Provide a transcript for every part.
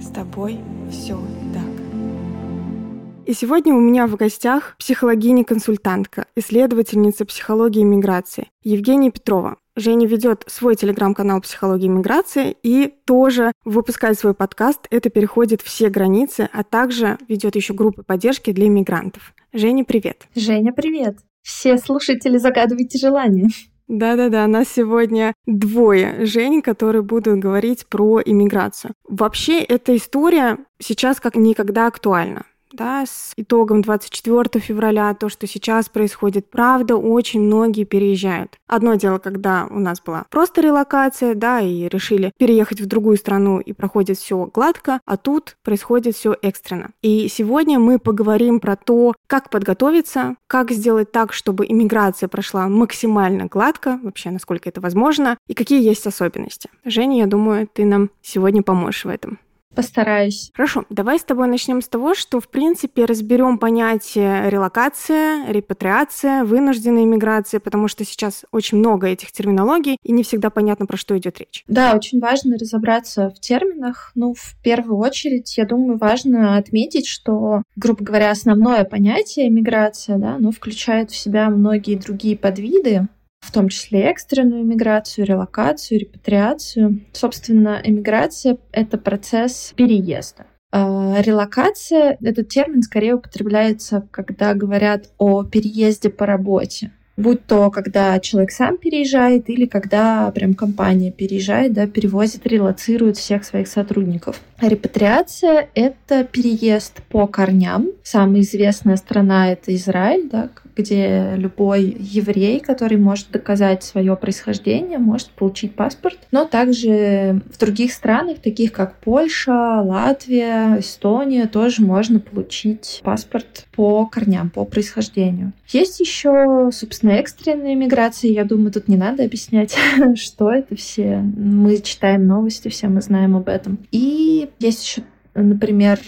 С тобой все так. И сегодня у меня в гостях психологиня-консультантка, исследовательница психологии и миграции Евгения Петрова. Женя ведет свой телеграм-канал «Психология и миграция» и тоже выпускает свой подкаст «Это переходит все границы», а также ведет еще группы поддержки для иммигрантов. Женя, привет! Женя, привет! Все слушатели загадывайте желание. Да-да-да, нас сегодня двое Жень, которые будут говорить про иммиграцию. Вообще, эта история сейчас как никогда актуальна да, с итогом 24 февраля, то, что сейчас происходит, правда, очень многие переезжают. Одно дело, когда у нас была просто релокация, да, и решили переехать в другую страну и проходит все гладко, а тут происходит все экстренно. И сегодня мы поговорим про то, как подготовиться, как сделать так, чтобы иммиграция прошла максимально гладко, вообще насколько это возможно, и какие есть особенности. Женя, я думаю, ты нам сегодня поможешь в этом. Постараюсь. Хорошо, давай с тобой начнем с того, что, в принципе, разберем понятие релокация, репатриация, вынужденная иммиграция, потому что сейчас очень много этих терминологий, и не всегда понятно, про что идет речь. Да, очень важно разобраться в терминах. Ну, в первую очередь, я думаю, важно отметить, что, грубо говоря, основное понятие миграция, да, оно включает в себя многие другие подвиды, в том числе экстренную миграцию, релокацию, репатриацию. Собственно, эмиграция — это процесс переезда. А, релокация — этот термин скорее употребляется, когда говорят о переезде по работе будь то когда человек сам переезжает или когда прям компания переезжает, да, перевозит, релацирует всех своих сотрудников. Репатриация — это переезд по корням. Самая известная страна — это Израиль, да, где любой еврей, который может доказать свое происхождение, может получить паспорт. Но также в других странах, таких как Польша, Латвия, Эстония, тоже можно получить паспорт по корням, по происхождению. Есть еще, собственно, экстренная миграция, я думаю, тут не надо объяснять, что это все. Мы читаем новости, все мы знаем об этом. И есть еще, например,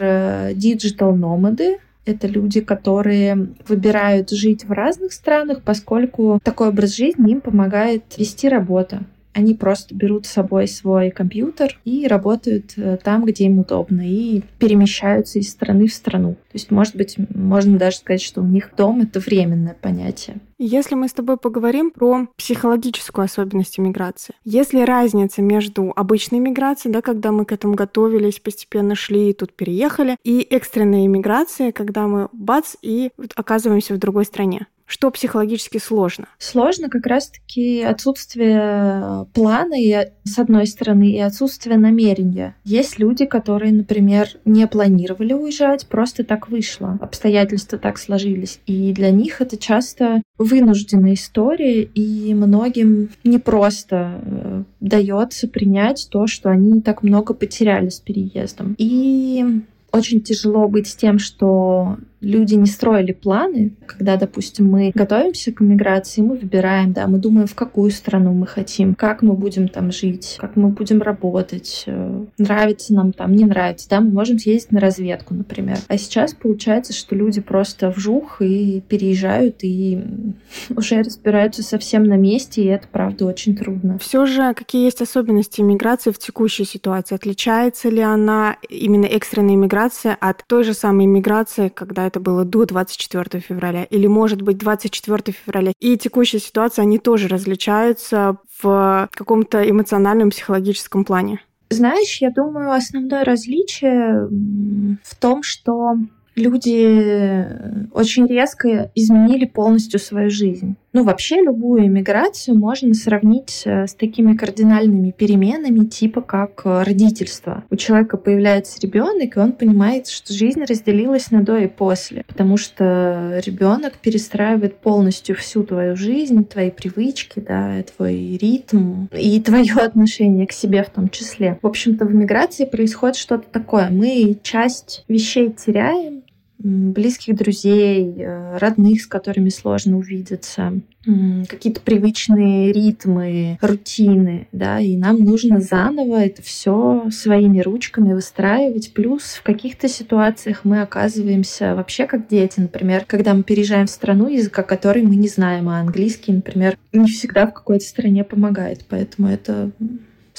диджитал-номады, это люди, которые выбирают жить в разных странах, поскольку такой образ жизни им помогает вести работу. Они просто берут с собой свой компьютер и работают э, там, где им удобно, и перемещаются из страны в страну. То есть, может быть, можно даже сказать, что у них дом — это временное понятие. Если мы с тобой поговорим про психологическую особенность миграции, есть ли разница между обычной миграцией, да, когда мы к этому готовились, постепенно шли и тут переехали, и экстренной миграцией, когда мы бац и оказываемся в другой стране? Что психологически сложно? Сложно как раз-таки отсутствие э, плана, и, с одной стороны, и отсутствие намерения. Есть люди, которые, например, не планировали уезжать, просто так вышло. Обстоятельства так сложились. И для них это часто вынужденная история, и многим непросто э, дается принять то, что они так много потеряли с переездом. И очень тяжело быть с тем, что люди не строили планы, когда, допустим, мы готовимся к миграции, мы выбираем, да, мы думаем, в какую страну мы хотим, как мы будем там жить, как мы будем работать, э, нравится нам там, не нравится, да, мы можем съездить на разведку, например. А сейчас получается, что люди просто вжух и переезжают, и уже разбираются совсем на месте, и это, правда, очень трудно. Все же, какие есть особенности миграции в текущей ситуации? Отличается ли она, именно экстренная миграция, от той же самой миграции, когда это было до 24 февраля, или, может быть, 24 февраля. И текущая ситуация, они тоже различаются в каком-то эмоциональном, психологическом плане. Знаешь, я думаю, основное различие в том, что люди очень резко изменили полностью свою жизнь. Ну, вообще любую иммиграцию можно сравнить э, с такими кардинальными переменами, типа как э, родительство. У человека появляется ребенок, и он понимает, что жизнь разделилась на до и после, потому что ребенок перестраивает полностью всю твою жизнь, твои привычки, да, твой ритм и твое отношение к себе в том числе. В общем-то, в миграции происходит что-то такое. Мы часть вещей теряем, близких друзей, э, родных, с которыми сложно увидеться, какие-то привычные ритмы, рутины, да, и нам нужно заново это все своими ручками выстраивать. Плюс в каких-то ситуациях мы оказываемся вообще как дети, например, когда мы переезжаем в страну, языка которой мы не знаем, а английский, например, не всегда в какой-то стране помогает, поэтому это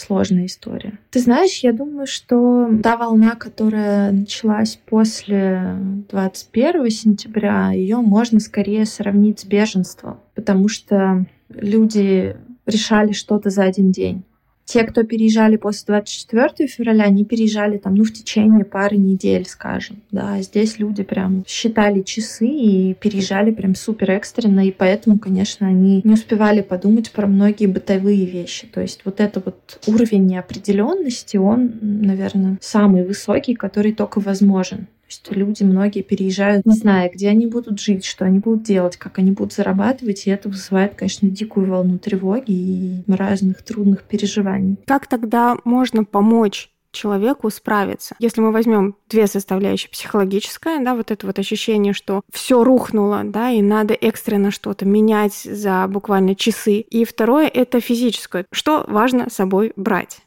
сложная история. Ты знаешь, я думаю, что та волна, которая началась после 21 сентября, ее можно скорее сравнить с беженством, потому что люди решали что-то за один день. Те, кто переезжали после 24 февраля, они переезжали там, ну, в течение пары недель, скажем. Да, здесь люди прям считали часы и переезжали прям супер экстренно, и поэтому, конечно, они не успевали подумать про многие бытовые вещи. То есть вот это вот уровень неопределенности, он, наверное, самый высокий, который только возможен есть люди многие переезжают, не зная, где они будут жить, что они будут делать, как они будут зарабатывать, и это вызывает, конечно, дикую волну тревоги и разных трудных переживаний. Как тогда можно помочь человеку справиться. Если мы возьмем две составляющие, психологическая, да, вот это вот ощущение, что все рухнуло, да, и надо экстренно что-то менять за буквально часы. И второе — это физическое. Что важно с собой брать?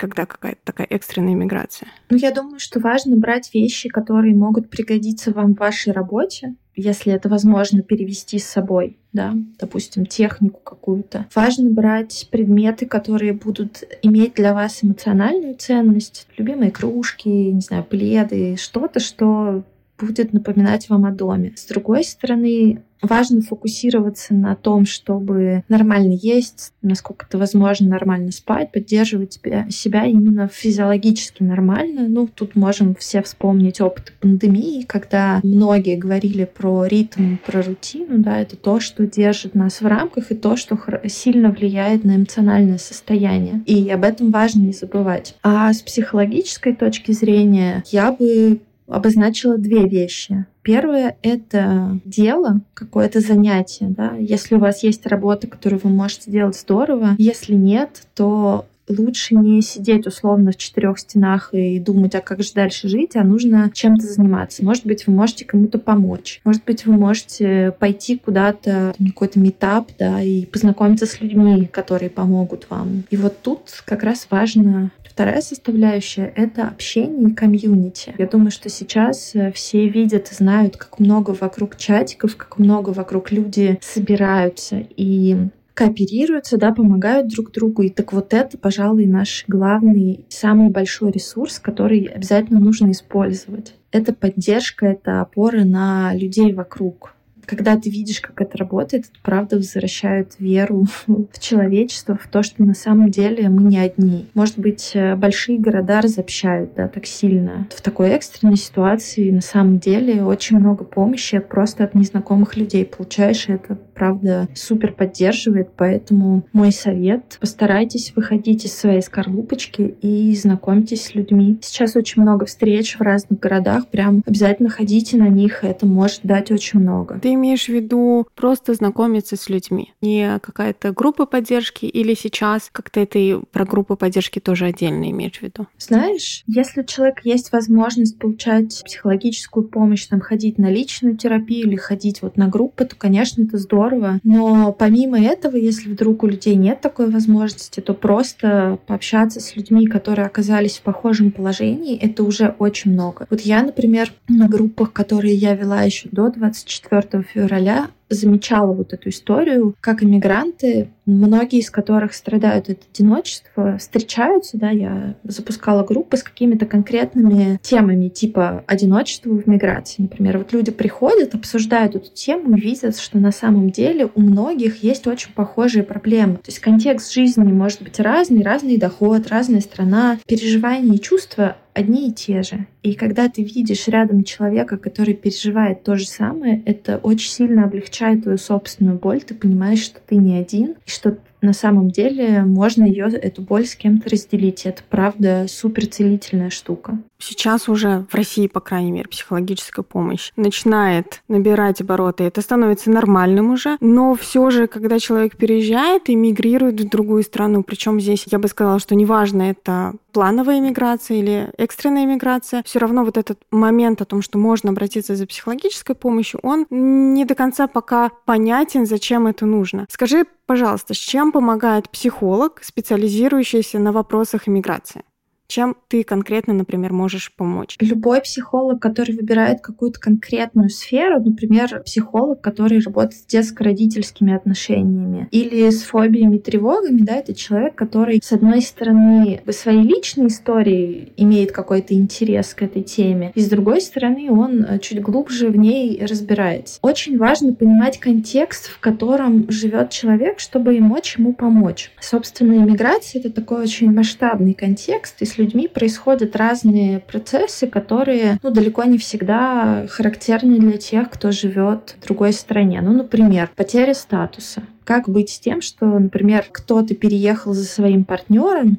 Когда какая-то такая экстренная миграция? Ну, я думаю, что важно брать вещи, которые могут пригодиться вам в вашей работе, если это возможно перевести с собой, да, допустим, технику какую-то. Важно брать предметы, которые будут иметь для вас эмоциональную ценность, любимые кружки, не знаю, пледы, что-то, что будет напоминать вам о доме. С другой стороны, Важно фокусироваться на том, чтобы нормально есть, насколько это возможно, нормально спать, поддерживать себя, себя именно физиологически нормально. Ну, тут можем все вспомнить опыт пандемии, когда многие говорили про ритм, про рутину, да, это то, что держит нас в рамках и то, что сильно влияет на эмоциональное состояние. И об этом важно не забывать. А с психологической точки зрения я бы обозначила две вещи. Первое — это дело, какое-то занятие. Да? Если у вас есть работа, которую вы можете делать здорово, если нет, то лучше не сидеть условно в четырех стенах и думать, а как же дальше жить, а нужно чем-то заниматься. Может быть, вы можете кому-то помочь. Может быть, вы можете пойти куда-то, какой-то метап, да, и познакомиться с людьми, которые помогут вам. И вот тут как раз важно Вторая составляющая — это общение и комьюнити. Я думаю, что сейчас э, все видят и знают, как много вокруг чатиков, как много вокруг люди собираются и кооперируются, да, помогают друг другу. И так вот это, пожалуй, наш главный, самый большой ресурс, который обязательно нужно использовать. Это поддержка, это опора на людей вокруг когда ты видишь, как это работает, это правда возвращает веру в человечество, в то, что на самом деле мы не одни. Может быть, э, большие города разобщают, да, так сильно. В такой экстренной ситуации на самом деле очень много помощи просто от незнакомых людей получаешь, и это правда супер поддерживает, поэтому мой совет — постарайтесь выходить из своей скорлупочки и знакомьтесь с людьми. Сейчас очень много встреч в разных городах, прям обязательно ходите на них, это может дать очень много. Ты имеешь в виду просто знакомиться с людьми, не какая-то группа поддержки или сейчас как-то это про группу поддержки тоже отдельно имеешь в виду? Знаешь, если у человека есть возможность получать психологическую помощь, там, ходить на личную терапию или ходить вот на группы, то, конечно, это здорово. Но помимо этого, если вдруг у людей нет такой возможности, то просто пообщаться с людьми, которые оказались в похожем положении, это уже очень много. Вот я, например, на группах, которые я вела еще до 24 февраля замечала вот эту историю, как иммигранты, многие из которых страдают от одиночества, встречаются, да, я запускала группы с какими-то конкретными темами, типа одиночества в миграции. Например, вот люди приходят, обсуждают эту тему и видят, что на самом деле у многих есть очень похожие проблемы. То есть контекст жизни может быть разный, разный доход, разная страна, переживания и чувства одни и те же. И когда ты видишь рядом человека, который переживает то же самое, это очень сильно облегчает твою собственную боль. Ты понимаешь, что ты не один, и что на самом деле можно ее, эту боль с кем-то разделить. Это правда супер целительная штука. Сейчас уже в России, по крайней мере, психологическая помощь начинает набирать обороты. Это становится нормальным уже. Но все же, когда человек переезжает и мигрирует в другую страну, причем здесь я бы сказала, что неважно, это плановая иммиграция или экстренная иммиграция, все равно вот этот момент о том, что можно обратиться за психологической помощью, он не до конца пока понятен, зачем это нужно. Скажи, пожалуйста, с чем помогает психолог, специализирующийся на вопросах иммиграции? Чем ты конкретно, например, можешь помочь? Любой психолог, который выбирает какую-то конкретную сферу, например, психолог, который работает с детско-родительскими отношениями или с фобиями, тревогами, да, это человек, который, с одной стороны, в своей личной истории имеет какой-то интерес к этой теме, и с другой стороны, он э, чуть глубже в ней разбирается. Очень важно понимать контекст, в котором живет человек, чтобы ему чему помочь. Собственно, иммиграция — это такой очень масштабный контекст, если людьми происходят разные процессы, которые ну, далеко не всегда характерны для тех, кто живет в другой стране. Ну, например, потеря статуса. Как быть с тем, что, например, кто-то переехал за своим партнером,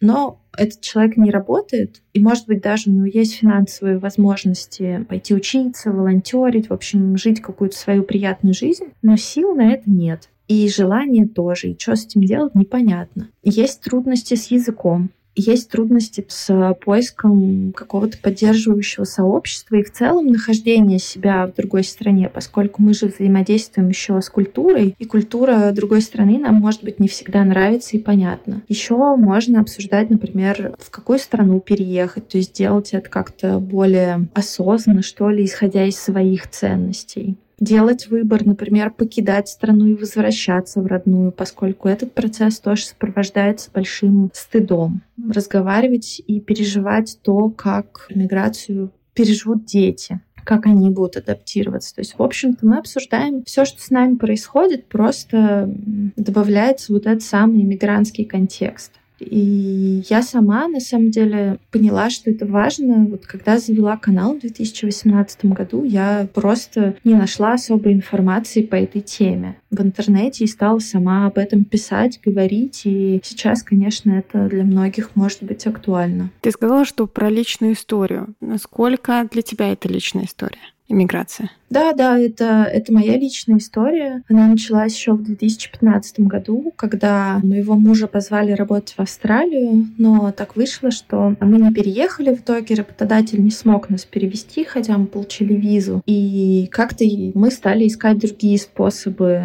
но этот человек не работает, и, может быть, даже у него есть финансовые возможности пойти учиться, волонтерить, в общем, жить какую-то свою приятную жизнь, но сил на это нет. И желание тоже, и что с этим делать, непонятно. Есть трудности с языком, есть трудности с поиском какого-то поддерживающего сообщества и в целом нахождение себя в другой стране, поскольку мы же взаимодействуем еще с культурой, и культура другой страны нам, может быть, не всегда нравится и понятна. Еще можно обсуждать, например, в какую страну переехать, то есть делать это как-то более осознанно, что ли, исходя из своих ценностей делать выбор, например, покидать страну и возвращаться в родную, поскольку этот процесс тоже сопровождается большим стыдом. Разговаривать и переживать то, как миграцию переживут дети как они будут адаптироваться. То есть, в общем-то, мы обсуждаем все, что с нами происходит, просто добавляется вот этот самый иммигрантский контекст. И я сама, на самом деле, поняла, что это важно. Вот когда завела канал в 2018 году, я просто не нашла особой информации по этой теме в интернете и стала сама об этом писать, говорить. И сейчас, конечно, это для многих может быть актуально. Ты сказала, что про личную историю. Насколько для тебя это личная история? Иммиграция? Да, да, это, это моя личная история. Она началась еще в 2015 году, когда моего мужа позвали работать в Австралию, но так вышло, что мы не переехали в итоге, работодатель не смог нас перевести, хотя мы получили визу. И как-то мы стали искать другие способы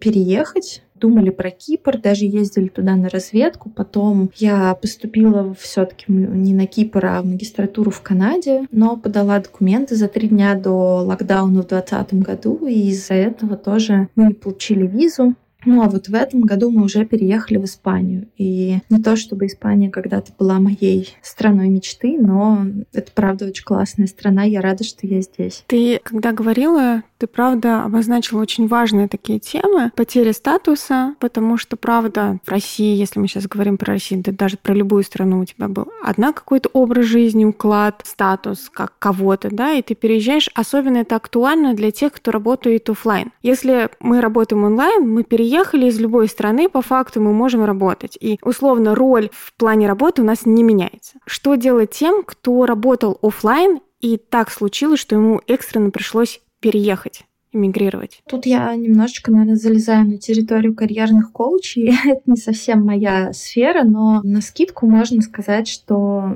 переехать думали про Кипр, даже ездили туда на разведку. Потом я поступила все-таки не на Кипр, а в магистратуру в Канаде, но подала документы за три дня до локдауна в 2020 году, и из-за этого тоже мы не получили визу. Ну а вот в этом году мы уже переехали в Испанию. И не то, чтобы Испания когда-то была моей страной мечты, но это правда очень классная страна. Я рада, что я здесь. Ты, когда говорила, ты правда обозначила очень важные такие темы. Потеря статуса, потому что, правда, в России, если мы сейчас говорим про Россию, да даже про любую страну у тебя был одна какой-то образ жизни, уклад, статус как кого-то, да, и ты переезжаешь. Особенно это актуально для тех, кто работает офлайн. Если мы работаем онлайн, мы переезжаем приехали из любой страны, по факту мы можем работать. И условно роль в плане работы у нас не меняется. Что делать тем, кто работал офлайн и так случилось, что ему экстренно пришлось переехать? эмигрировать? Тут я немножечко, наверное, залезаю на территорию карьерных коучей. Это не совсем моя сфера, но на скидку можно сказать, что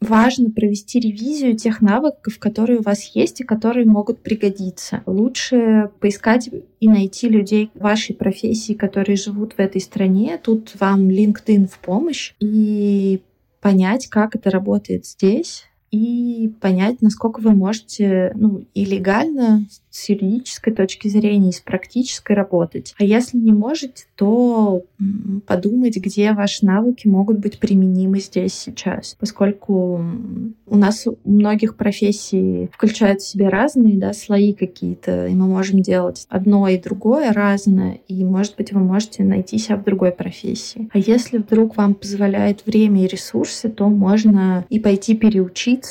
важно провести ревизию тех навыков, которые у вас есть и которые могут пригодиться. Лучше поискать и найти людей вашей профессии, которые живут в этой стране. Тут вам LinkedIn в помощь и понять, как это работает здесь, и понять, насколько вы можете ну, и легально с юридической точки зрения, и с практической работать. А если не можете, то подумать, где ваши навыки могут быть применимы здесь сейчас. Поскольку у нас у многих профессий включают в себя разные да, слои какие-то, и мы можем делать одно и другое разное, и, может быть, вы можете найти себя в другой профессии. А если вдруг вам позволяет время и ресурсы, то можно и пойти переучиться,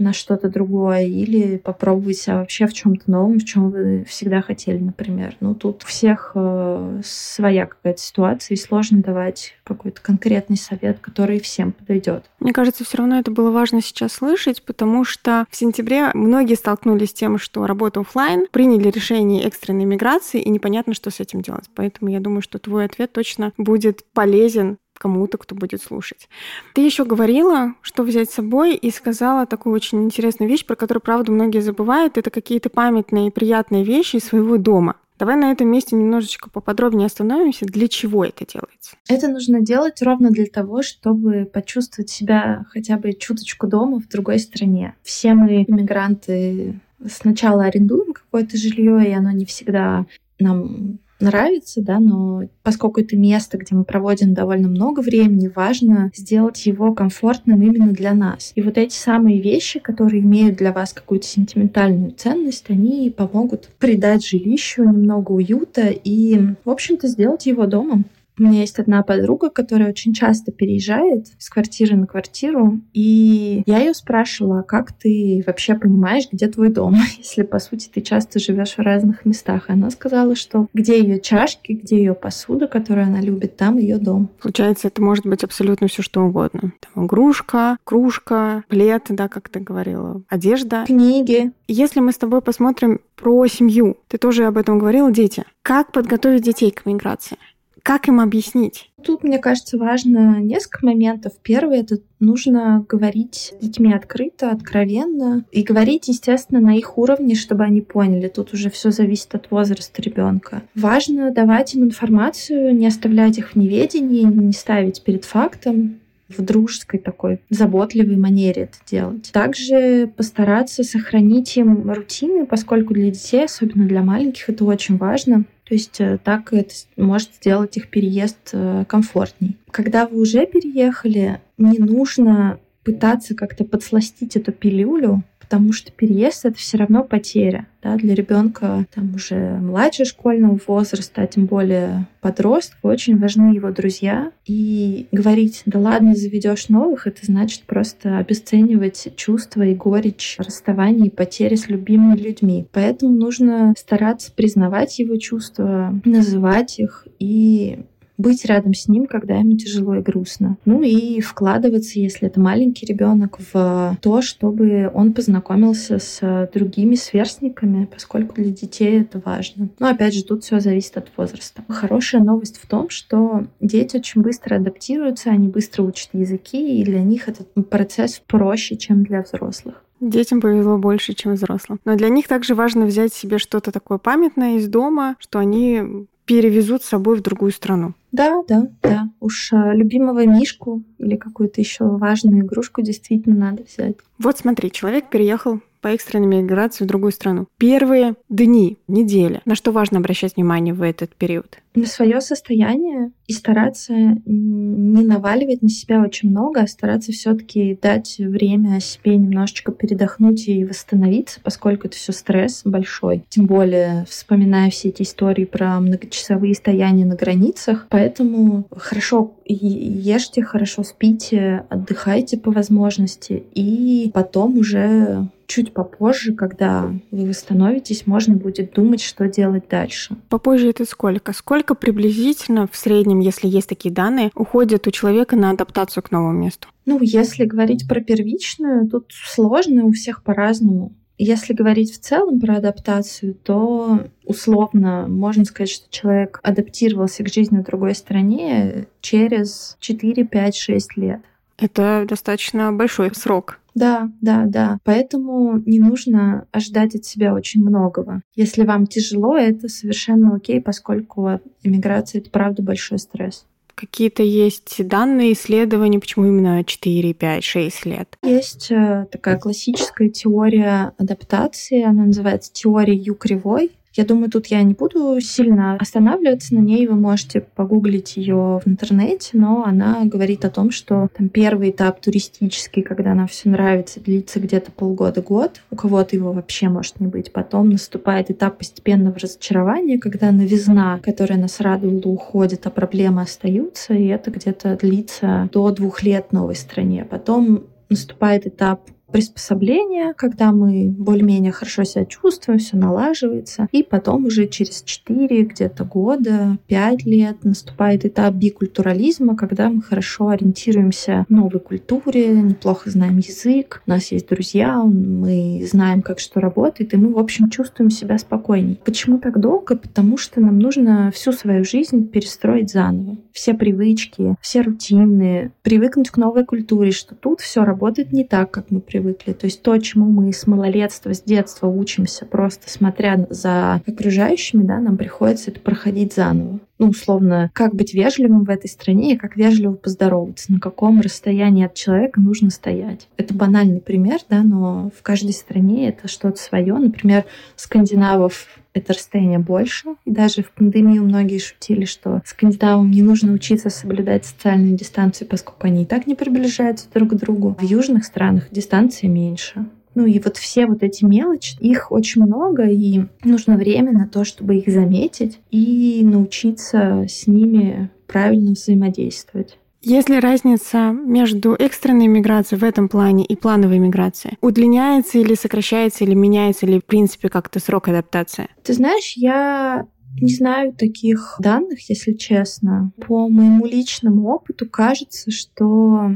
на что-то другое или попробовать себя вообще в чем-то новом, в чем вы всегда хотели, например. Ну, тут у всех э, своя какая-то ситуация, и сложно давать какой-то конкретный совет, который всем подойдет. Мне кажется, все равно это было важно сейчас слышать, потому что в сентябре многие столкнулись с тем, что работа офлайн, приняли решение экстренной миграции, и непонятно, что с этим делать. Поэтому я думаю, что твой ответ точно будет полезен кому-то, кто будет слушать. Ты еще говорила, что взять с собой, и сказала такую очень интересную вещь, про которую, правда, многие забывают. Это какие-то памятные и приятные вещи из своего дома. Давай на этом месте немножечко поподробнее остановимся. Для чего это делается? Это нужно делать ровно для того, чтобы почувствовать себя хотя бы чуточку дома в другой стране. Все мы иммигранты сначала арендуем какое-то жилье, и оно не всегда нам нравится, да, но поскольку это место, где мы проводим довольно много времени, важно сделать его комфортным именно для нас. И вот эти самые вещи, которые имеют для вас какую-то сентиментальную ценность, они помогут придать жилищу немного уюта и, в общем-то, сделать его домом. У меня есть одна подруга, которая очень часто переезжает с квартиры на квартиру, и я ее спрашивала, а как ты вообще понимаешь, где твой дом, если, по сути, ты часто живешь в разных местах. И она сказала, что где ее чашки, где ее посуда, которую она любит, там ее дом. Получается, это может быть абсолютно все что угодно. Там игрушка, кружка, плед, да, как ты говорила, одежда. Книги. Если мы с тобой посмотрим про семью, ты тоже об этом говорила, дети. Как подготовить детей к миграции? Как им объяснить? Тут, мне кажется, важно несколько моментов. Первый — это нужно говорить с детьми открыто, откровенно. И говорить, естественно, на их уровне, чтобы они поняли. Тут уже все зависит от возраста ребенка. Важно давать им информацию, не оставлять их в неведении, не ставить перед фактом в дружеской такой заботливой манере это делать. Также постараться сохранить им рутины, поскольку для детей, особенно для маленьких, это очень важно. То есть э, так это может сделать их переезд э, комфортней. Когда вы уже переехали, не нужно пытаться как-то подсластить эту пилюлю, потому что переезд это все равно потеря. Да, для ребенка там уже младше школьного возраста, а тем более подростка, очень важны его друзья. И говорить, да ладно, заведешь новых, это значит просто обесценивать чувства и горечь расставания и потери с любимыми людьми. Поэтому нужно стараться признавать его чувства, называть их и быть рядом с ним, когда ему тяжело и грустно. Ну и вкладываться, если это маленький ребенок, в то, чтобы он познакомился с другими сверстниками, поскольку для детей это важно. Но опять же, тут все зависит от возраста. Хорошая новость в том, что дети очень быстро адаптируются, они быстро учат языки, и для них этот процесс проще, чем для взрослых. Детям повезло больше, чем взрослым. Но для них также важно взять себе что-то такое памятное из дома, что они перевезут с собой в другую страну. Да, да, да. Уж а, любимого мишку или какую-то еще важную игрушку действительно надо взять. Вот смотри, человек переехал по экстренной миграции в другую страну. Первые дни, недели. На что важно обращать внимание в этот период? На свое состояние и стараться не наваливать на себя очень много, а стараться все-таки дать время себе немножечко передохнуть и восстановиться, поскольку это все стресс большой. Тем более, вспоминая все эти истории про многочасовые стояния на границах. Поэтому хорошо ешьте, хорошо спите, отдыхайте по возможности, и потом уже чуть попозже, когда вы восстановитесь, можно будет думать, что делать дальше. Попозже это сколько? Сколько приблизительно в среднем, если есть такие данные, уходит у человека на адаптацию к новому месту? Ну, если говорить про первичную, тут сложно, у всех по-разному. Если говорить в целом про адаптацию, то условно можно сказать, что человек адаптировался к жизни в другой стране через 4, 5, 6 лет. Это достаточно большой срок. Да, да, да. Поэтому не нужно ожидать от себя очень многого. Если вам тяжело, это совершенно окей, поскольку иммиграция — это правда большой стресс. Какие-то есть данные, исследования, почему именно 4, 5, 6 лет? Есть э, такая классическая теория адаптации, она называется теория Ю-кривой. Я думаю, тут я не буду сильно останавливаться на ней. Вы можете погуглить ее в интернете, но она говорит о том, что там первый этап туристический, когда нам все нравится, длится где-то полгода-год. У кого-то его вообще может не быть. Потом наступает этап постепенного разочарования, когда новизна, которая нас радовала, уходит, а проблемы остаются, и это где-то длится до двух лет новой стране. Потом наступает этап приспособление, когда мы более-менее хорошо себя чувствуем, все налаживается. И потом уже через 4 где-то года, 5 лет наступает этап бикультурализма, когда мы хорошо ориентируемся в новой культуре, неплохо знаем язык, у нас есть друзья, мы знаем, как что работает, и мы, в общем, чувствуем себя спокойней. Почему так долго? Потому что нам нужно всю свою жизнь перестроить заново. Все привычки, все рутины, привыкнуть к новой культуре, что тут все работает не так, как мы привыкли привыкли. То есть то, чему мы с малолетства, с детства учимся, просто смотря за окружающими, да, нам приходится это проходить заново. Ну, условно, как быть вежливым в этой стране и как вежливо поздороваться, на каком расстоянии от человека нужно стоять. Это банальный пример, да, но в каждой стране это что-то свое. Например, скандинавов это расстояние больше. И даже в пандемию многие шутили, что скандинавам не нужно учиться соблюдать социальную дистанцию, поскольку они и так не приближаются друг к другу. В южных странах дистанция меньше. Ну и вот все вот эти мелочи, их очень много, и нужно время на то, чтобы их заметить и научиться с ними правильно взаимодействовать. Есть ли разница между экстренной миграцией в этом плане и плановой миграцией? Удлиняется или сокращается, или меняется ли в принципе как-то срок адаптации? Ты знаешь, я не знаю таких данных, если честно. По моему личному опыту кажется, что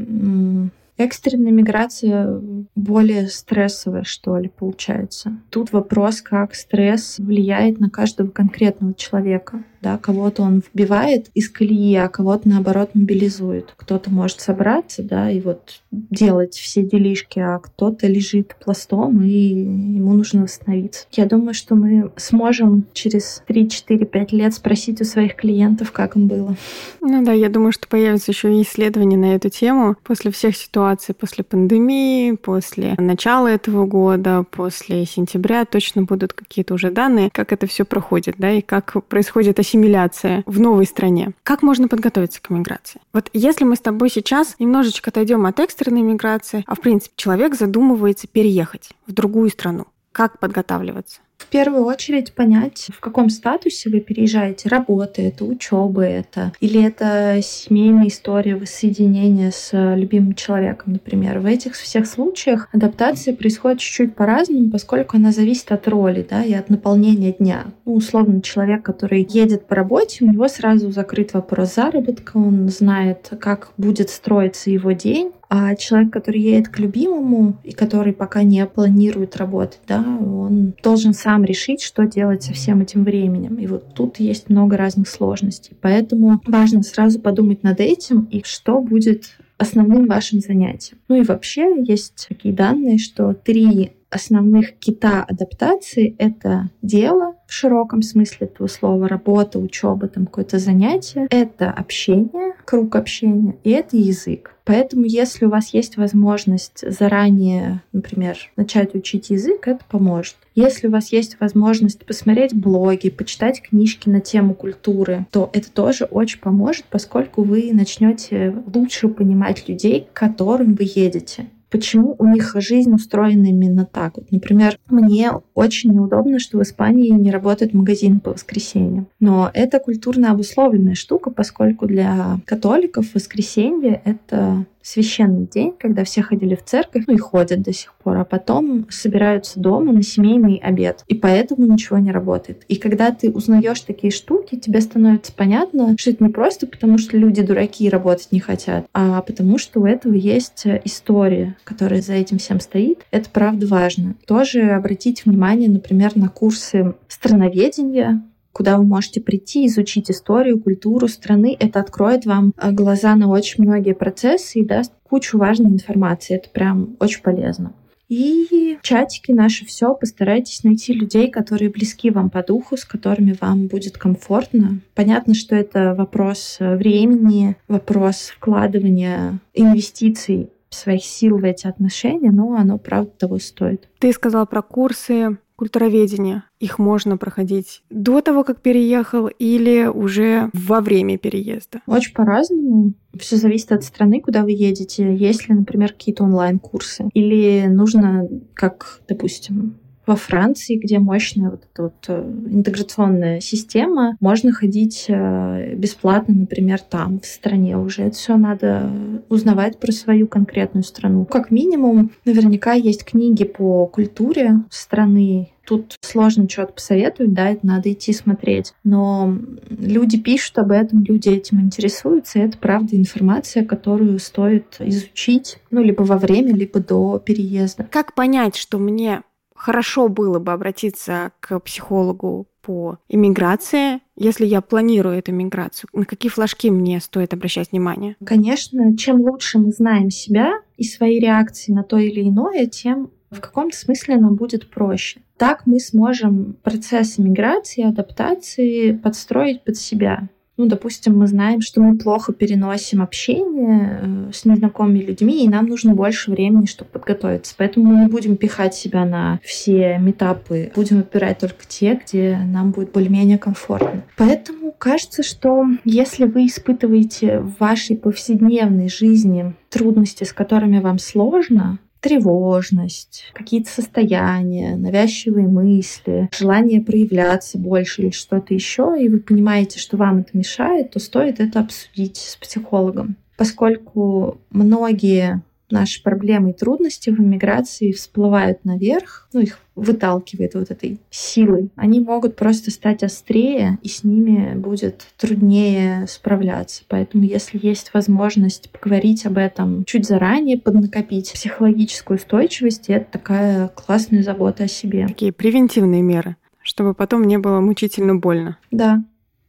Экстренная миграция более стрессовая, что ли, получается. Тут вопрос, как стресс влияет на каждого конкретного человека да, кого-то он вбивает из колеи, а кого-то, наоборот, мобилизует. Кто-то может собраться, да, и вот делать все делишки, а кто-то лежит пластом, и ему нужно восстановиться. Я думаю, что мы сможем через 3-4-5 лет спросить у своих клиентов, как им было. Ну да, я думаю, что появятся еще и исследования на эту тему после всех ситуаций, после пандемии, после начала этого года, после сентября точно будут какие-то уже данные, как это все проходит, да, и как происходит осенизация ассимиляция в новой стране. Как можно подготовиться к миграции? Вот если мы с тобой сейчас немножечко отойдем от экстренной миграции, а в принципе человек задумывается переехать в другую страну, как подготавливаться? В первую очередь понять, в каком статусе вы переезжаете. Работа это, учеба это, или это семейная история воссоединения с любимым человеком, например. В этих всех случаях адаптация происходит чуть-чуть по-разному, поскольку она зависит от роли да, и от наполнения дня. Ну, условно, человек, который едет по работе, у него сразу закрыт вопрос заработка, он знает, как будет строиться его день, а человек, который едет к любимому и который пока не планирует работать, да, он должен сам решить, что делать со всем этим временем. И вот тут есть много разных сложностей. Поэтому важно сразу подумать над этим и что будет основным вашим занятием. Ну и вообще есть такие данные, что три основных кита адаптации — это дело в широком смысле этого слова, работа, учеба, там какое-то занятие, это общение, круг общения, и это язык. Поэтому, если у вас есть возможность заранее, например, начать учить язык, это поможет. Если у вас есть возможность посмотреть блоги, почитать книжки на тему культуры, то это тоже очень поможет, поскольку вы начнете лучше понимать людей, к которым вы едете почему у них жизнь устроена именно так. Вот, например, мне очень неудобно, что в Испании не работает магазин по воскресеньям. Но это культурно обусловленная штука, поскольку для католиков воскресенье — это священный день, когда все ходили в церковь, ну и ходят до сих пор, а потом собираются дома на семейный обед. И поэтому ничего не работает. И когда ты узнаешь такие штуки, тебе становится понятно, что это не просто потому, что люди дураки и работать не хотят, а потому что у этого есть история, которая за этим всем стоит. Это правда важно. Тоже обратить внимание, например, на курсы страноведения, куда вы можете прийти, изучить историю, культуру страны. Это откроет вам э, глаза на очень многие процессы и даст кучу важной информации. Это прям очень полезно. И чатики наши все, постарайтесь найти людей, которые близки вам по духу, с которыми вам будет комфортно. Понятно, что это вопрос времени, вопрос вкладывания инвестиций своих сил в эти отношения, но оно правда того стоит. Ты сказала про курсы культуроведения. Их можно проходить до того, как переехал, или уже во время переезда? Очень по-разному. Все зависит от страны, куда вы едете. Есть ли, например, какие-то онлайн-курсы? Или нужно, как, допустим, во Франции, где мощная вот эта вот э, интеграционная система, можно ходить э, бесплатно, например, там, в стране уже. Это все надо узнавать про свою конкретную страну. Как минимум, наверняка есть книги по культуре страны, Тут сложно что-то посоветовать, да, это надо идти смотреть. Но люди пишут об этом, люди этим интересуются, и это правда информация, которую стоит изучить, ну, либо во время, либо до переезда. Как понять, что мне хорошо было бы обратиться к психологу по иммиграции, если я планирую эту миграцию? На какие флажки мне стоит обращать внимание? Конечно, чем лучше мы знаем себя и свои реакции на то или иное, тем в каком-то смысле нам будет проще. Так мы сможем процесс миграции, адаптации подстроить под себя. Ну, допустим, мы знаем, что мы плохо переносим общение э, с незнакомыми людьми, и нам нужно больше времени, чтобы подготовиться. Поэтому мы не будем пихать себя на все метапы, будем выбирать только те, где нам будет более-менее комфортно. Поэтому кажется, что если вы испытываете в вашей повседневной жизни трудности, с которыми вам сложно, тревожность, какие-то состояния, навязчивые мысли, желание проявляться больше или что-то еще, и вы понимаете, что вам это мешает, то стоит это обсудить с психологом. Поскольку многие наши проблемы и трудности в эмиграции всплывают наверх, ну, их выталкивает вот этой силой, они могут просто стать острее, и с ними будет труднее справляться. Поэтому, если есть возможность поговорить об этом чуть заранее, поднакопить психологическую устойчивость, это такая классная забота о себе. Такие превентивные меры чтобы потом не было мучительно больно. Да,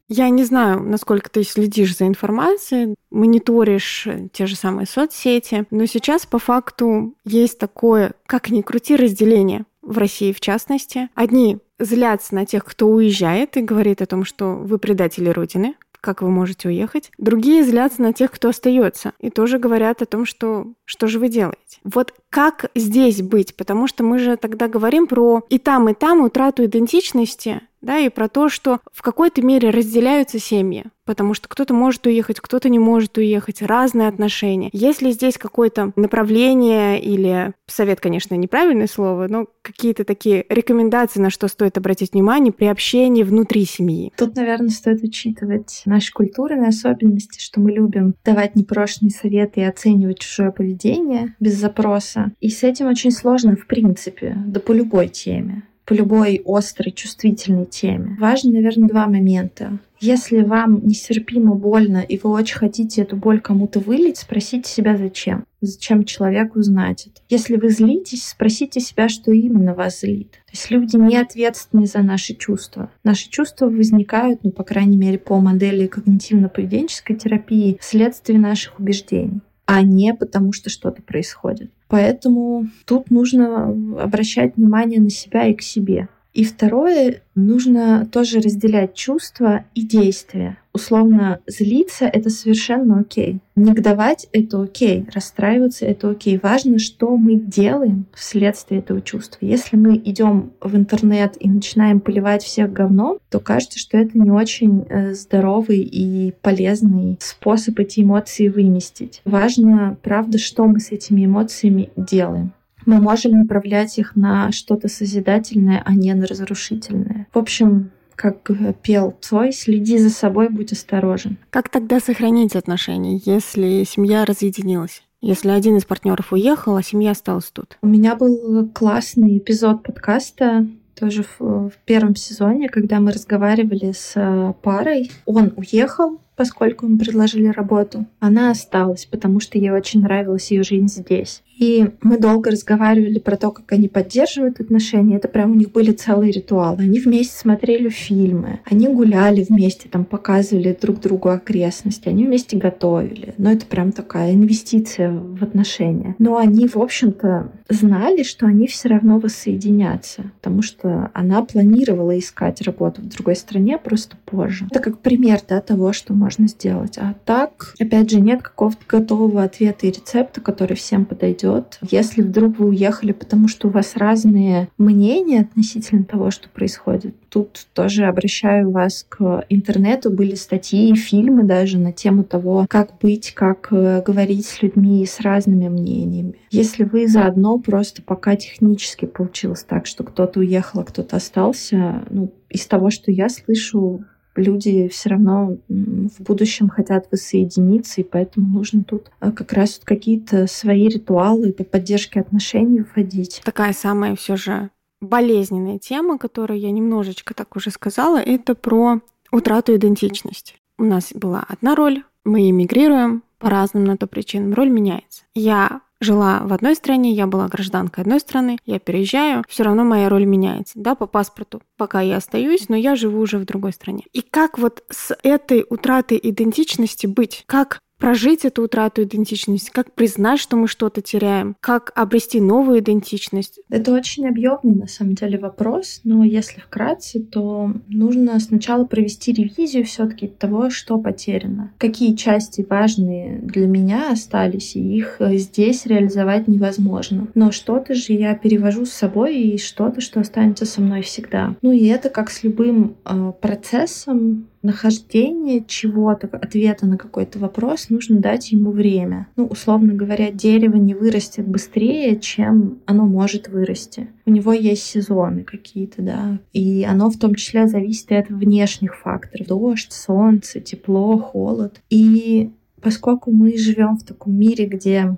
я не знаю, насколько ты следишь за информацией, мониторишь те же самые соцсети, но сейчас по факту есть такое, как ни крути, разделение в России в частности. Одни злятся на тех, кто уезжает и говорит о том, что вы предатели Родины, как вы можете уехать. Другие злятся на тех, кто остается, и тоже говорят о том, что что же вы делаете. Вот как здесь быть? Потому что мы же тогда говорим про и там, и там утрату идентичности, да, и про то, что в какой-то мере разделяются семьи, потому что кто-то может уехать, кто-то не может уехать, разные отношения. Если здесь какое-то направление или совет, конечно, неправильное слово, но какие-то такие рекомендации, на что стоит обратить внимание при общении внутри семьи? Тут, наверное, стоит учитывать наши культурные особенности, что мы любим давать непрошенные советы и оценивать чужое поведение без запроса. И с этим очень сложно, в принципе, да по любой теме по любой острой, чувствительной теме. Важно, наверное, два момента. Если вам нестерпимо больно, и вы очень хотите эту боль кому-то вылить, спросите себя, зачем. Зачем человеку знать это. Если вы злитесь, спросите себя, что именно вас злит. То есть люди не ответственны за наши чувства. Наши чувства возникают, ну, по крайней мере, по модели когнитивно-поведенческой терапии вследствие наших убеждений а не потому, что что-то происходит. Поэтому тут нужно обращать внимание на себя и к себе. И второе, нужно тоже разделять чувства и действия. Условно, злиться — это совершенно окей. Негодовать — это окей. Расстраиваться — это окей. Важно, что мы делаем вследствие этого чувства. Если мы идем в интернет и начинаем поливать всех говном, то кажется, что это не очень э, здоровый и полезный способ эти эмоции выместить. Важно, правда, что мы с этими эмоциями делаем мы можем направлять их на что-то созидательное, а не на разрушительное. В общем, как пел Цой, следи за собой, будь осторожен. Как тогда сохранить отношения, если семья разъединилась? Если один из партнеров уехал, а семья осталась тут? У меня был классный эпизод подкаста тоже в, в первом сезоне, когда мы разговаривали с э, парой. Он уехал, поскольку ему предложили работу. Она осталась, потому что ей очень нравилась ее жизнь здесь. И мы долго разговаривали про то, как они поддерживают отношения. Это прям у них были целые ритуалы. Они вместе смотрели фильмы, они гуляли вместе, там показывали друг другу окрестности, они вместе готовили. Но это прям такая инвестиция в отношения. Но они, в общем-то, знали, что они все равно воссоединятся, потому что она планировала искать работу в другой стране просто позже. Это как пример да, того, что можно сделать. А так, опять же, нет какого-то готового ответа и рецепта, который всем подойдет. Если вдруг вы уехали, потому что у вас разные мнения относительно того, что происходит, тут тоже обращаю вас к интернету. Были статьи, фильмы даже на тему того, как быть, как э, говорить с людьми с разными мнениями. Если вы заодно просто пока технически получилось так, что кто-то уехал, а кто-то остался, ну, из того, что я слышу, люди все равно в будущем хотят воссоединиться, и поэтому нужно тут а, как раз какие-то свои ритуалы по поддержке отношений вводить. Такая самая все же болезненная тема, которую я немножечко так уже сказала, это про утрату идентичности. У нас была одна роль, мы эмигрируем по разным на то причинам, роль меняется. Я жила в одной стране, я была гражданкой одной страны, я переезжаю, все равно моя роль меняется, да, по паспорту. Пока я остаюсь, но я живу уже в другой стране. И как вот с этой утратой идентичности быть? Как прожить эту утрату идентичности, как признать, что мы что-то теряем, как обрести новую идентичность. Это очень объемный на самом деле вопрос, но если вкратце, то нужно сначала провести ревизию все-таки того, что потеряно, какие части важные для меня остались, и их э, здесь реализовать невозможно. Но что-то же я перевожу с собой и что-то, что останется со мной всегда. Ну и это как с любым э, процессом, нахождение чего-то, ответа на какой-то вопрос, нужно дать ему время. Ну, условно говоря, дерево не вырастет быстрее, чем оно может вырасти. У него есть сезоны какие-то, да, и оно в том числе зависит от внешних факторов. Дождь, солнце, тепло, холод. И поскольку мы живем в таком мире, где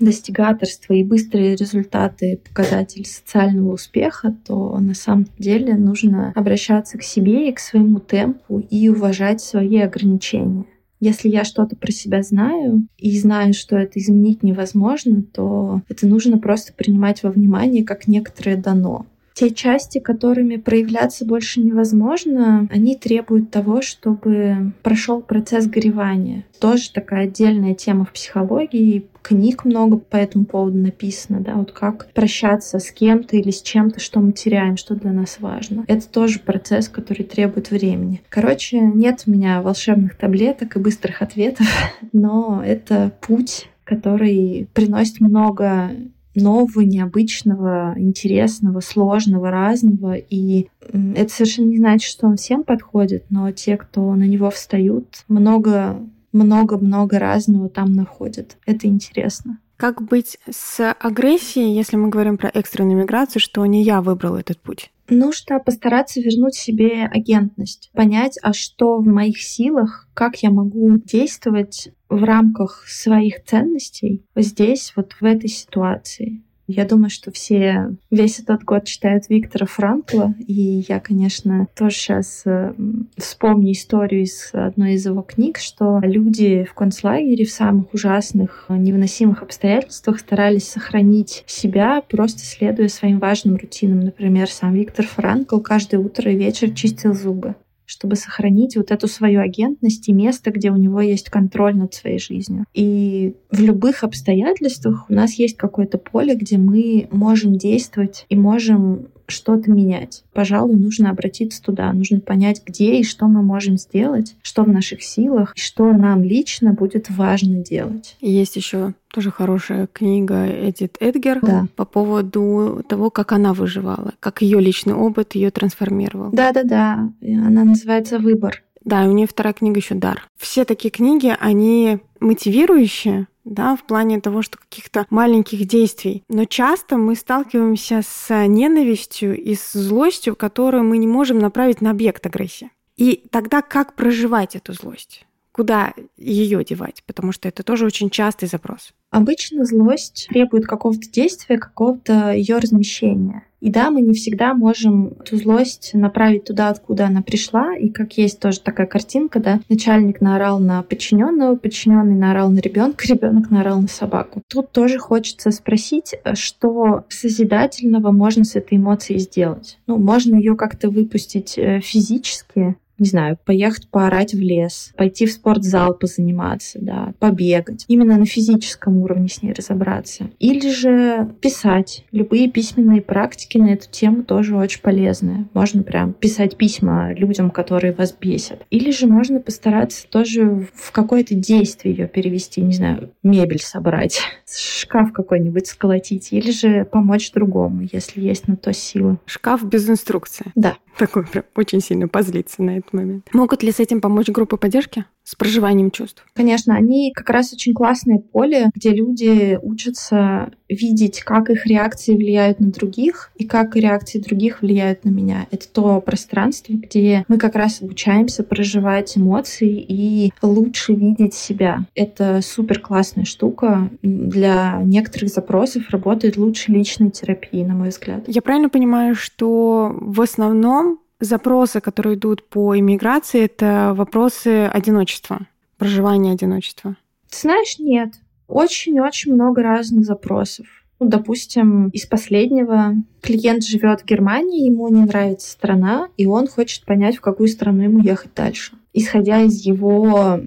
достигаторство и быстрые результаты показатель социального успеха, то на самом деле нужно обращаться к себе и к своему темпу и уважать свои ограничения. Если я что-то про себя знаю и знаю, что это изменить невозможно, то это нужно просто принимать во внимание как некоторое дано те части, которыми проявляться больше невозможно, они требуют того, чтобы прошел процесс горевания. Тоже такая отдельная тема в психологии. Книг много по этому поводу написано, да, вот как прощаться с кем-то или с чем-то, что мы теряем, что для нас важно. Это тоже процесс, который требует времени. Короче, нет у меня волшебных таблеток и быстрых ответов, но это путь который приносит много нового, необычного, интересного, сложного, разного. И это совершенно не значит, что он всем подходит, но те, кто на него встают, много много-много разного там находят. Это интересно. Как быть с агрессией, если мы говорим про экстренную миграцию, что не я выбрал этот путь? Нужно постараться вернуть себе агентность, понять, а что в моих силах, как я могу действовать в рамках своих ценностей здесь, вот в этой ситуации. Я думаю, что все весь этот год читают Виктора Франкла, и я, конечно, тоже сейчас э, вспомню историю из одной из его книг, что люди в концлагере в самых ужасных, невыносимых обстоятельствах старались сохранить себя, просто следуя своим важным рутинам. Например, сам Виктор Франкл каждое утро и вечер чистил зубы чтобы сохранить вот эту свою агентность и место, где у него есть контроль над своей жизнью. И в любых обстоятельствах у нас есть какое-то поле, где мы можем действовать и можем что-то менять. Пожалуй, нужно обратиться туда, нужно понять, где и что мы можем сделать, что в наших силах, и что нам лично будет важно делать. Есть еще тоже хорошая книга Эдит Эдгер да. по поводу того, как она выживала, как ее личный опыт ее трансформировал. Да-да-да, она называется «Выбор». Да, у нее вторая книга еще «Дар». Все такие книги, они мотивирующие, да, в плане того, что каких-то маленьких действий. Но часто мы сталкиваемся с ненавистью и с злостью, которую мы не можем направить на объект агрессии. И тогда как проживать эту злость? Куда ее девать? Потому что это тоже очень частый запрос. Обычно злость требует какого-то действия, какого-то ее размещения. И да, мы не всегда можем эту злость направить туда, откуда она пришла. И как есть тоже такая картинка, да, начальник наорал на подчиненного, подчиненный наорал на ребенка, ребенок наорал на собаку. Тут тоже хочется спросить, что созидательного можно с этой эмоцией сделать. Ну, можно ее как-то выпустить э, физически, не знаю, поехать поорать в лес, пойти в спортзал позаниматься, да, побегать. Именно на физическом уровне с ней разобраться. Или же писать. Любые письменные практики на эту тему тоже очень полезные. Можно прям писать письма людям, которые вас бесят. Или же можно постараться тоже в какое-то действие ее перевести, не знаю, мебель собрать, шкаф какой-нибудь сколотить, или же помочь другому, если есть на то силы. Шкаф без инструкции. Да. Такой прям очень сильно позлиться на этот момент. Могут ли с этим помочь группы поддержки? С проживанием чувств? Конечно, они как раз очень классное поле, где люди учатся видеть, как их реакции влияют на других и как реакции других влияют на меня. Это то пространство, где мы как раз обучаемся проживать эмоции и лучше видеть себя. Это супер классная штука. Для некоторых запросов работает лучше личной терапии, на мой взгляд. Я правильно понимаю, что в основном запросы, которые идут по иммиграции, это вопросы одиночества, проживания одиночества? Ты знаешь, нет. Очень-очень много разных запросов. Ну, допустим, из последнего клиент живет в Германии, ему не нравится страна, и он хочет понять, в какую страну ему ехать дальше. Исходя из его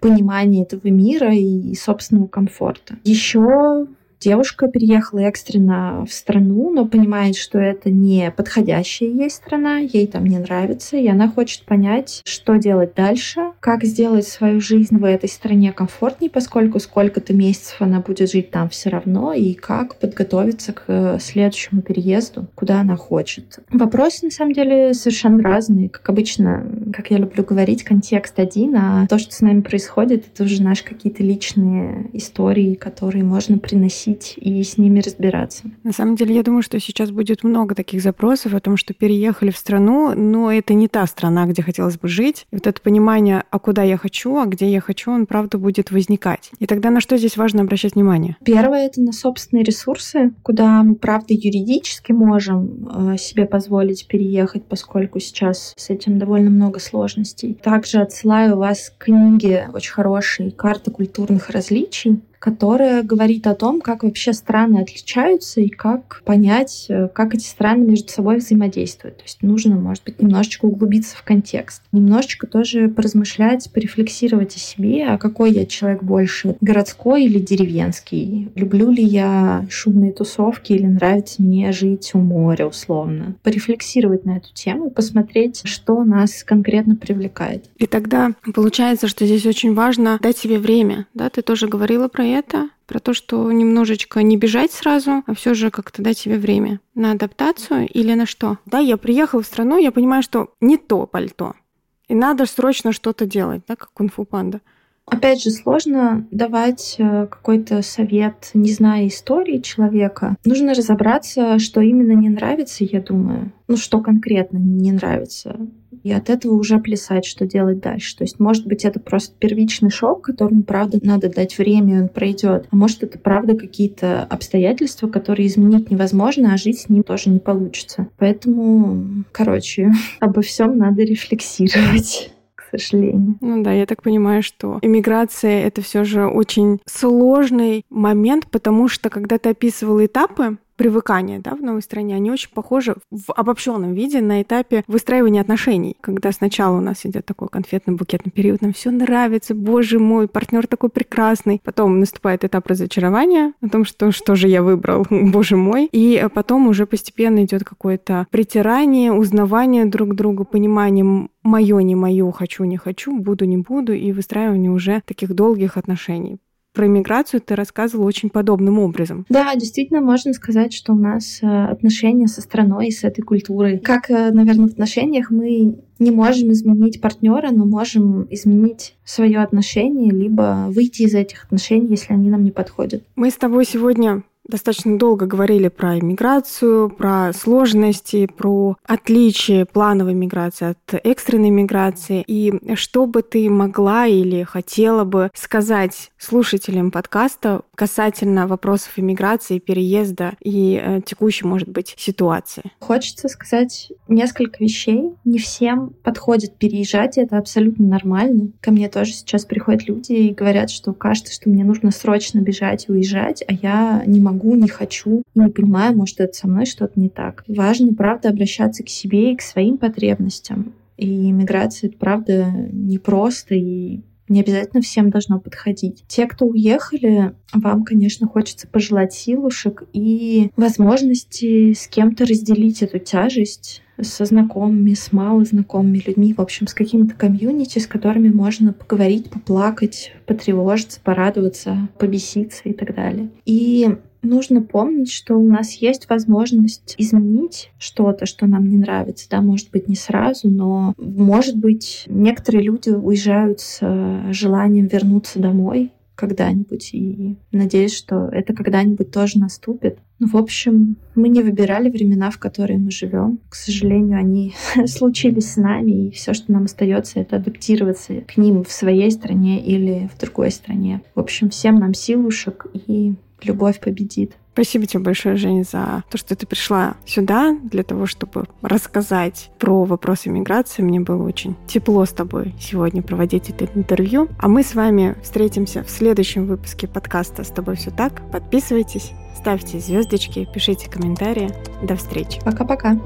понимания этого мира и собственного комфорта. Еще Девушка переехала экстренно в страну, но понимает, что это не подходящая ей страна, ей там не нравится, и она хочет понять, что делать дальше, как сделать свою жизнь в этой стране комфортнее, поскольку сколько-то месяцев она будет жить там все равно, и как подготовиться к следующему переезду, куда она хочет. Вопросы, на самом деле, совершенно разные. Как обычно, как я люблю говорить, контекст один, а то, что с нами происходит, это уже наши какие-то личные истории, которые можно приносить просить и с ними разбираться. На самом деле, я думаю, что сейчас будет много таких запросов о том, что переехали в страну, но это не та страна, где хотелось бы жить. И вот это понимание, а куда я хочу, а где я хочу, он правда будет возникать. И тогда на что здесь важно обращать внимание? Первое — это на собственные ресурсы, куда мы, правда, юридически можем э, себе позволить переехать, поскольку сейчас с этим довольно много сложностей. Также отсылаю вас к книге очень хорошей «Карта культурных различий», которая говорит о том, как вообще страны отличаются и как понять, э, как эти страны между собой взаимодействуют. То есть нужно, может быть, немножечко углубиться в контекст. Немножечко тоже поразмышлять, порефлексировать о себе, а какой я человек больше, городской или деревенский. Люблю ли я шумные тусовки или нравится мне жить у моря, условно. Порефлексировать на эту тему, посмотреть, что нас конкретно привлекает. И тогда получается, что здесь очень важно дать себе время. Да, ты тоже говорила про это, про то, что немножечко не бежать сразу, а все же как-то дать себе время на адаптацию или на что. Да, я приехала в страну, я понимаю, что не то пальто. И надо срочно что-то делать, да, как кунг-фу панда. Опять же, сложно давать э, какой-то совет, не зная истории человека. Нужно разобраться, что именно не нравится, я думаю. Ну, что конкретно не нравится и от этого уже плясать, что делать дальше. То есть, может быть, это просто первичный шок, которому, правда, надо дать время, и он пройдет. А может, это, правда, какие-то обстоятельства, которые изменить невозможно, а жить с ним тоже не получится. Поэтому, короче, обо всем надо рефлексировать сожалению. Ну да, я так понимаю, что иммиграция — это все же очень сложный момент, потому что когда ты описывал этапы, привыкания да, в новой стране, они очень похожи в обобщенном виде на этапе выстраивания отношений, когда сначала у нас идет такой конфетно-букетный период, нам все нравится, боже мой, партнер такой прекрасный. Потом наступает этап разочарования о том, что что же я выбрал, боже мой. И потом уже постепенно идет какое-то притирание, узнавание друг друга, понимание мое, не мое, хочу, не хочу, буду, не буду, и выстраивание уже таких долгих отношений про иммиграцию ты рассказывала очень подобным образом. Да, действительно, можно сказать, что у нас э, отношения со страной и с этой культурой. Как, э, наверное, в отношениях мы не можем изменить партнера, но можем изменить свое отношение, либо выйти из этих отношений, если они нам не подходят. Мы с тобой сегодня достаточно долго говорили про иммиграцию, про сложности, про отличие плановой миграции от экстренной миграции. И что бы ты могла или хотела бы сказать слушателям подкаста, касательно вопросов иммиграции, переезда и э, текущей, может быть, ситуации? Хочется сказать несколько вещей. Не всем подходит переезжать, и это абсолютно нормально. Ко мне тоже сейчас приходят люди и говорят, что кажется, что мне нужно срочно бежать и уезжать, а я не могу, не хочу, не понимаю, может, это со мной что-то не так. Важно, правда, обращаться к себе и к своим потребностям. И иммиграция, это правда непросто, и не обязательно всем должно подходить. Те, кто уехали, вам, конечно, хочется пожелать силушек и возможности с кем-то разделить эту тяжесть со знакомыми, с малознакомыми людьми, в общем, с какими-то комьюнити, с которыми можно поговорить, поплакать, потревожиться, порадоваться, побеситься и так далее. И нужно помнить, что у нас есть возможность изменить что-то, что нам не нравится. Да, может быть, не сразу, но, может быть, некоторые люди уезжают с э, желанием вернуться домой когда-нибудь. И надеюсь, что это когда-нибудь тоже наступит. Ну, в общем, мы не выбирали времена, в которые мы живем. К сожалению, они случились с нами, и все, что нам остается, это адаптироваться к ним в своей стране или в другой стране. В общем, всем нам силушек и любовь победит. Спасибо тебе большое, Женя, за то, что ты пришла сюда для того, чтобы рассказать про вопросы миграции. Мне было очень тепло с тобой сегодня проводить это интервью. А мы с вами встретимся в следующем выпуске подкаста «С тобой все так». Подписывайтесь, ставьте звездочки, пишите комментарии. До встречи. Пока-пока.